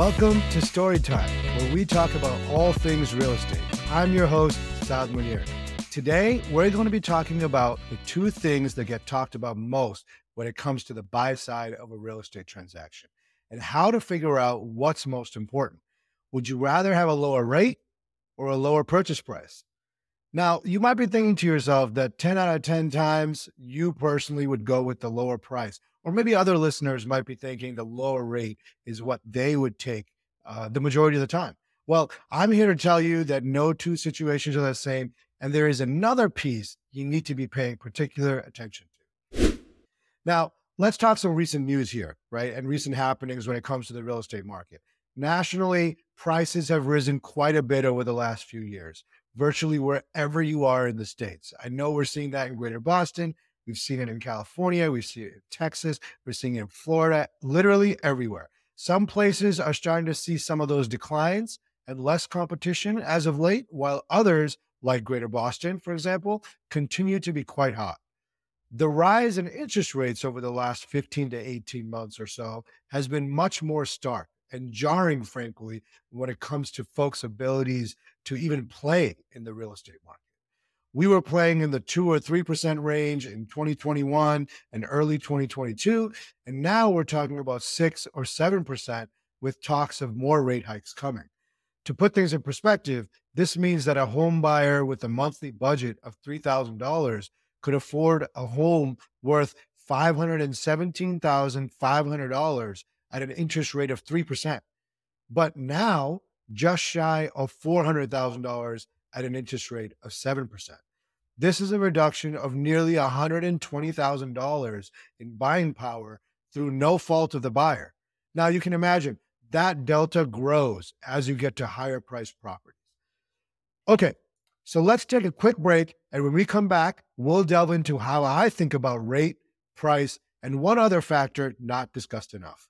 Welcome to Storytime, where we talk about all things real estate. I'm your host, Saad Munir. Today, we're going to be talking about the two things that get talked about most when it comes to the buy side of a real estate transaction and how to figure out what's most important. Would you rather have a lower rate or a lower purchase price? Now, you might be thinking to yourself that 10 out of 10 times you personally would go with the lower price. Or maybe other listeners might be thinking the lower rate is what they would take uh, the majority of the time. Well, I'm here to tell you that no two situations are the same. And there is another piece you need to be paying particular attention to. Now, let's talk some recent news here, right? And recent happenings when it comes to the real estate market. Nationally, prices have risen quite a bit over the last few years virtually wherever you are in the States. I know we're seeing that in greater Boston. We've seen it in California. We've seen it in Texas. We're seeing it in Florida, literally everywhere. Some places are starting to see some of those declines and less competition as of late, while others, like greater Boston, for example, continue to be quite hot. The rise in interest rates over the last 15 to 18 months or so has been much more stark and jarring, frankly, when it comes to folks' abilities to even play in the real estate market. We were playing in the two or 3% range in 2021 and early 2022. And now we're talking about six or 7% with talks of more rate hikes coming. To put things in perspective, this means that a home buyer with a monthly budget of $3,000 could afford a home worth $517,500 at an interest rate of 3%. But now, just shy of $400,000 at an interest rate of 7%. This is a reduction of nearly $120,000 in buying power through no fault of the buyer. Now, you can imagine that delta grows as you get to higher priced properties. Okay, so let's take a quick break. And when we come back, we'll delve into how I think about rate, price, and one other factor not discussed enough.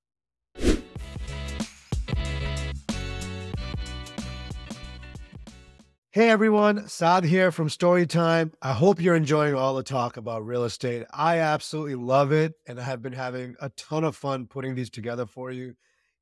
Hey everyone, Saad here from Storytime. I hope you're enjoying all the talk about real estate. I absolutely love it, and I have been having a ton of fun putting these together for you.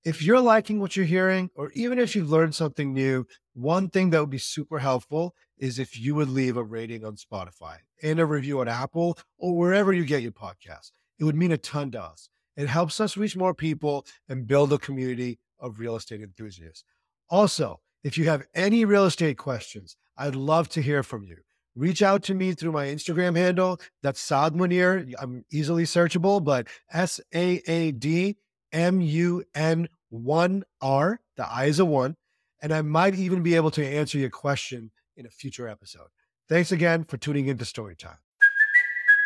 If you're liking what you're hearing, or even if you've learned something new, one thing that would be super helpful is if you would leave a rating on Spotify and a review on Apple or wherever you get your podcast. It would mean a ton to us. It helps us reach more people and build a community of real estate enthusiasts. Also, if you have any real estate questions, I'd love to hear from you. Reach out to me through my Instagram handle. That's Saad Munir. I'm easily searchable, but S A A D M U N 1 R. The I is a one. And I might even be able to answer your question in a future episode. Thanks again for tuning into Storytime.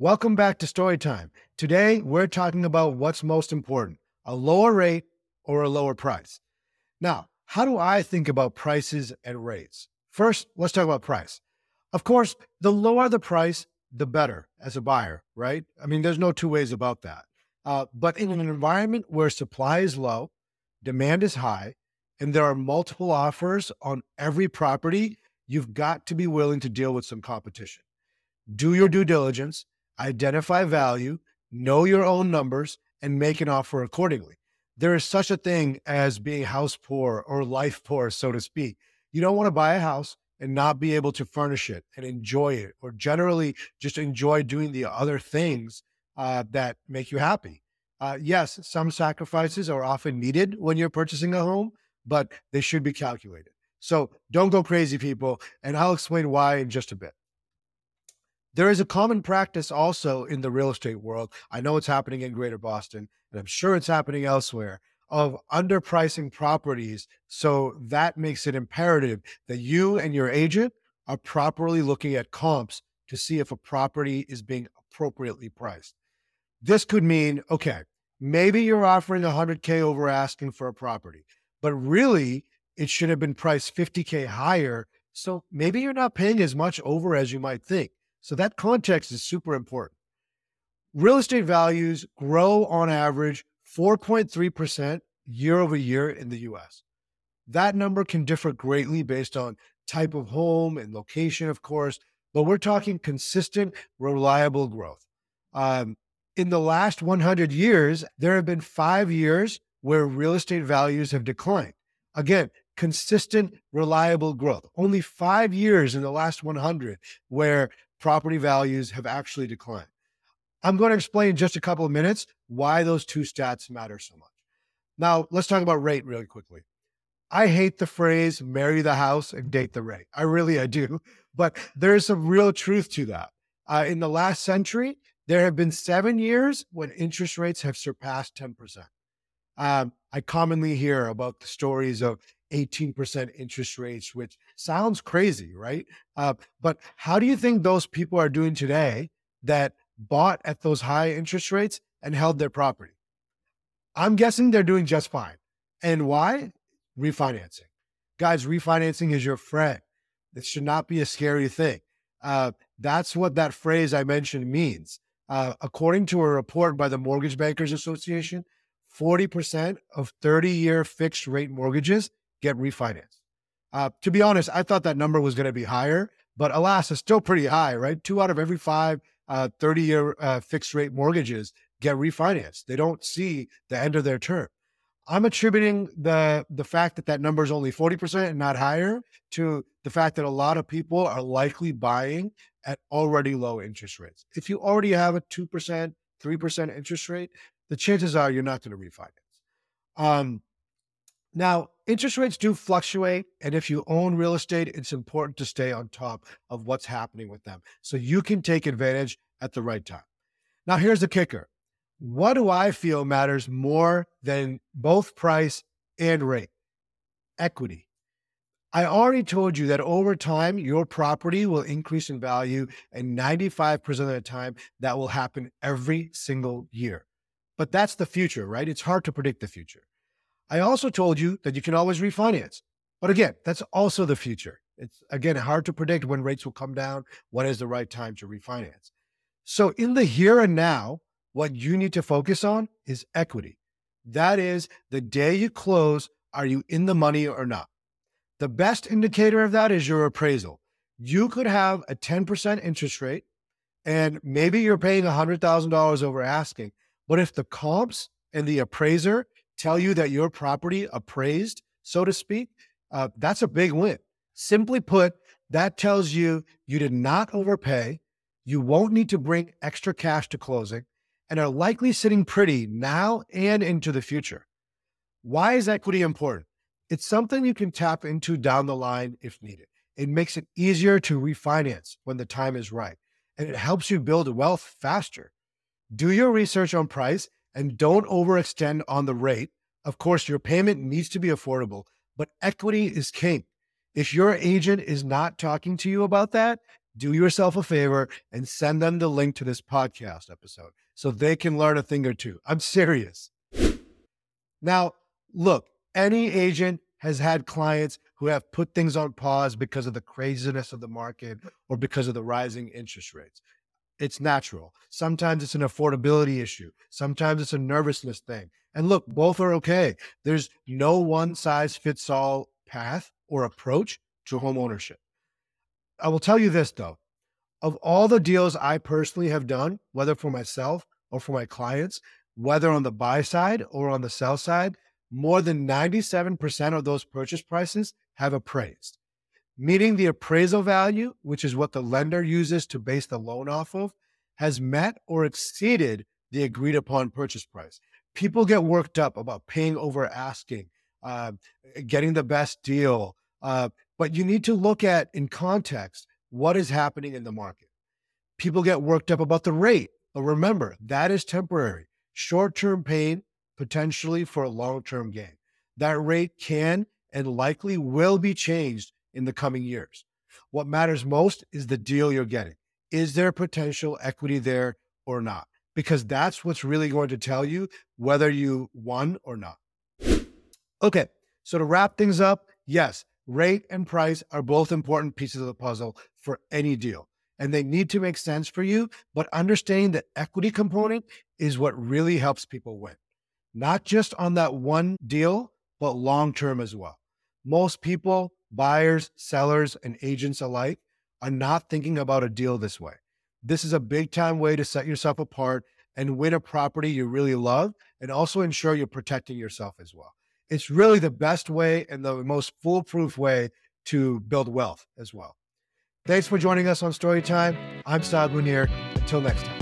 Welcome back to Storytime. Today, we're talking about what's most important a lower rate or a lower price. Now, how do I think about prices and rates? First, let's talk about price. Of course, the lower the price, the better as a buyer, right? I mean, there's no two ways about that. Uh, but in an environment where supply is low, demand is high, and there are multiple offers on every property, you've got to be willing to deal with some competition. Do your due diligence identify value, know your own numbers, and make an offer accordingly. There is such a thing as being house poor or life poor, so to speak. You don't want to buy a house and not be able to furnish it and enjoy it, or generally just enjoy doing the other things uh, that make you happy. Uh, yes, some sacrifices are often needed when you're purchasing a home, but they should be calculated. So don't go crazy, people. And I'll explain why in just a bit. There is a common practice also in the real estate world. I know it's happening in Greater Boston, and I'm sure it's happening elsewhere of underpricing properties. So that makes it imperative that you and your agent are properly looking at comps to see if a property is being appropriately priced. This could mean, okay, maybe you're offering 100K over asking for a property, but really it should have been priced 50K higher. So maybe you're not paying as much over as you might think. So that context is super important. Real estate values grow on average 4.3% year over year in the US. That number can differ greatly based on type of home and location, of course, but we're talking consistent, reliable growth. Um, in the last 100 years, there have been five years where real estate values have declined. Again, consistent, reliable growth. Only five years in the last 100 where property values have actually declined. I'm going to explain in just a couple of minutes why those two stats matter so much. Now, let's talk about rate really quickly. I hate the phrase marry the house and date the rate. I really, I do. But there's some real truth to that. Uh, in the last century, there have been seven years when interest rates have surpassed 10%. Um, I commonly hear about the stories of 18% interest rates, which sounds crazy, right? Uh, but how do you think those people are doing today that bought at those high interest rates and held their property? I'm guessing they're doing just fine. And why? Refinancing. Guys, refinancing is your friend. It should not be a scary thing. Uh, that's what that phrase I mentioned means. Uh, according to a report by the Mortgage Bankers Association, 40% of 30 year fixed rate mortgages get refinanced. Uh, to be honest, I thought that number was going to be higher, but alas, it's still pretty high, right? Two out of every five 30 uh, year uh, fixed rate mortgages get refinanced. They don't see the end of their term. I'm attributing the the fact that that number is only 40% and not higher to the fact that a lot of people are likely buying at already low interest rates. If you already have a 2%, 3% interest rate, the chances are you're not going to refinance. Um, now, interest rates do fluctuate. And if you own real estate, it's important to stay on top of what's happening with them so you can take advantage at the right time. Now, here's the kicker what do I feel matters more than both price and rate? Equity. I already told you that over time, your property will increase in value, and 95% of the time, that will happen every single year. But that's the future, right? It's hard to predict the future. I also told you that you can always refinance. But again, that's also the future. It's again hard to predict when rates will come down, when is the right time to refinance. So, in the here and now, what you need to focus on is equity. That is the day you close, are you in the money or not? The best indicator of that is your appraisal. You could have a 10% interest rate and maybe you're paying $100,000 over asking. But if the comps and the appraiser tell you that your property appraised, so to speak, uh, that's a big win. Simply put, That tells you you did not overpay, you won't need to bring extra cash to closing, and are likely sitting pretty now and into the future. Why is equity important? It's something you can tap into down the line if needed. It makes it easier to refinance when the time is right, and it helps you build wealth faster. Do your research on price and don't overextend on the rate. Of course, your payment needs to be affordable, but equity is king. If your agent is not talking to you about that, do yourself a favor and send them the link to this podcast episode so they can learn a thing or two. I'm serious. Now, look, any agent has had clients who have put things on pause because of the craziness of the market or because of the rising interest rates. It's natural. Sometimes it's an affordability issue. Sometimes it's a nervousness thing. And look, both are okay. There's no one size fits all path or approach to home ownership. I will tell you this though of all the deals I personally have done, whether for myself or for my clients, whether on the buy side or on the sell side, more than 97% of those purchase prices have appraised, meaning the appraisal value, which is what the lender uses to base the loan off of, has met or exceeded the agreed upon purchase price. People get worked up about paying over asking, uh, getting the best deal. Uh, but you need to look at in context what is happening in the market. People get worked up about the rate, but remember, that is temporary. Short term pain potentially for a long term gain. That rate can and likely will be changed in the coming years. What matters most is the deal you're getting. Is there potential equity there or not? Because that's what's really going to tell you whether you won or not. Okay, so to wrap things up, yes, rate and price are both important pieces of the puzzle for any deal, and they need to make sense for you. But understanding the equity component is what really helps people win not just on that one deal, but long term as well. Most people, buyers, sellers, and agents alike, are not thinking about a deal this way. This is a big time way to set yourself apart and win a property you really love and also ensure you're protecting yourself as well. It's really the best way and the most foolproof way to build wealth as well. Thanks for joining us on Storytime. I'm Saad Munir. Until next time.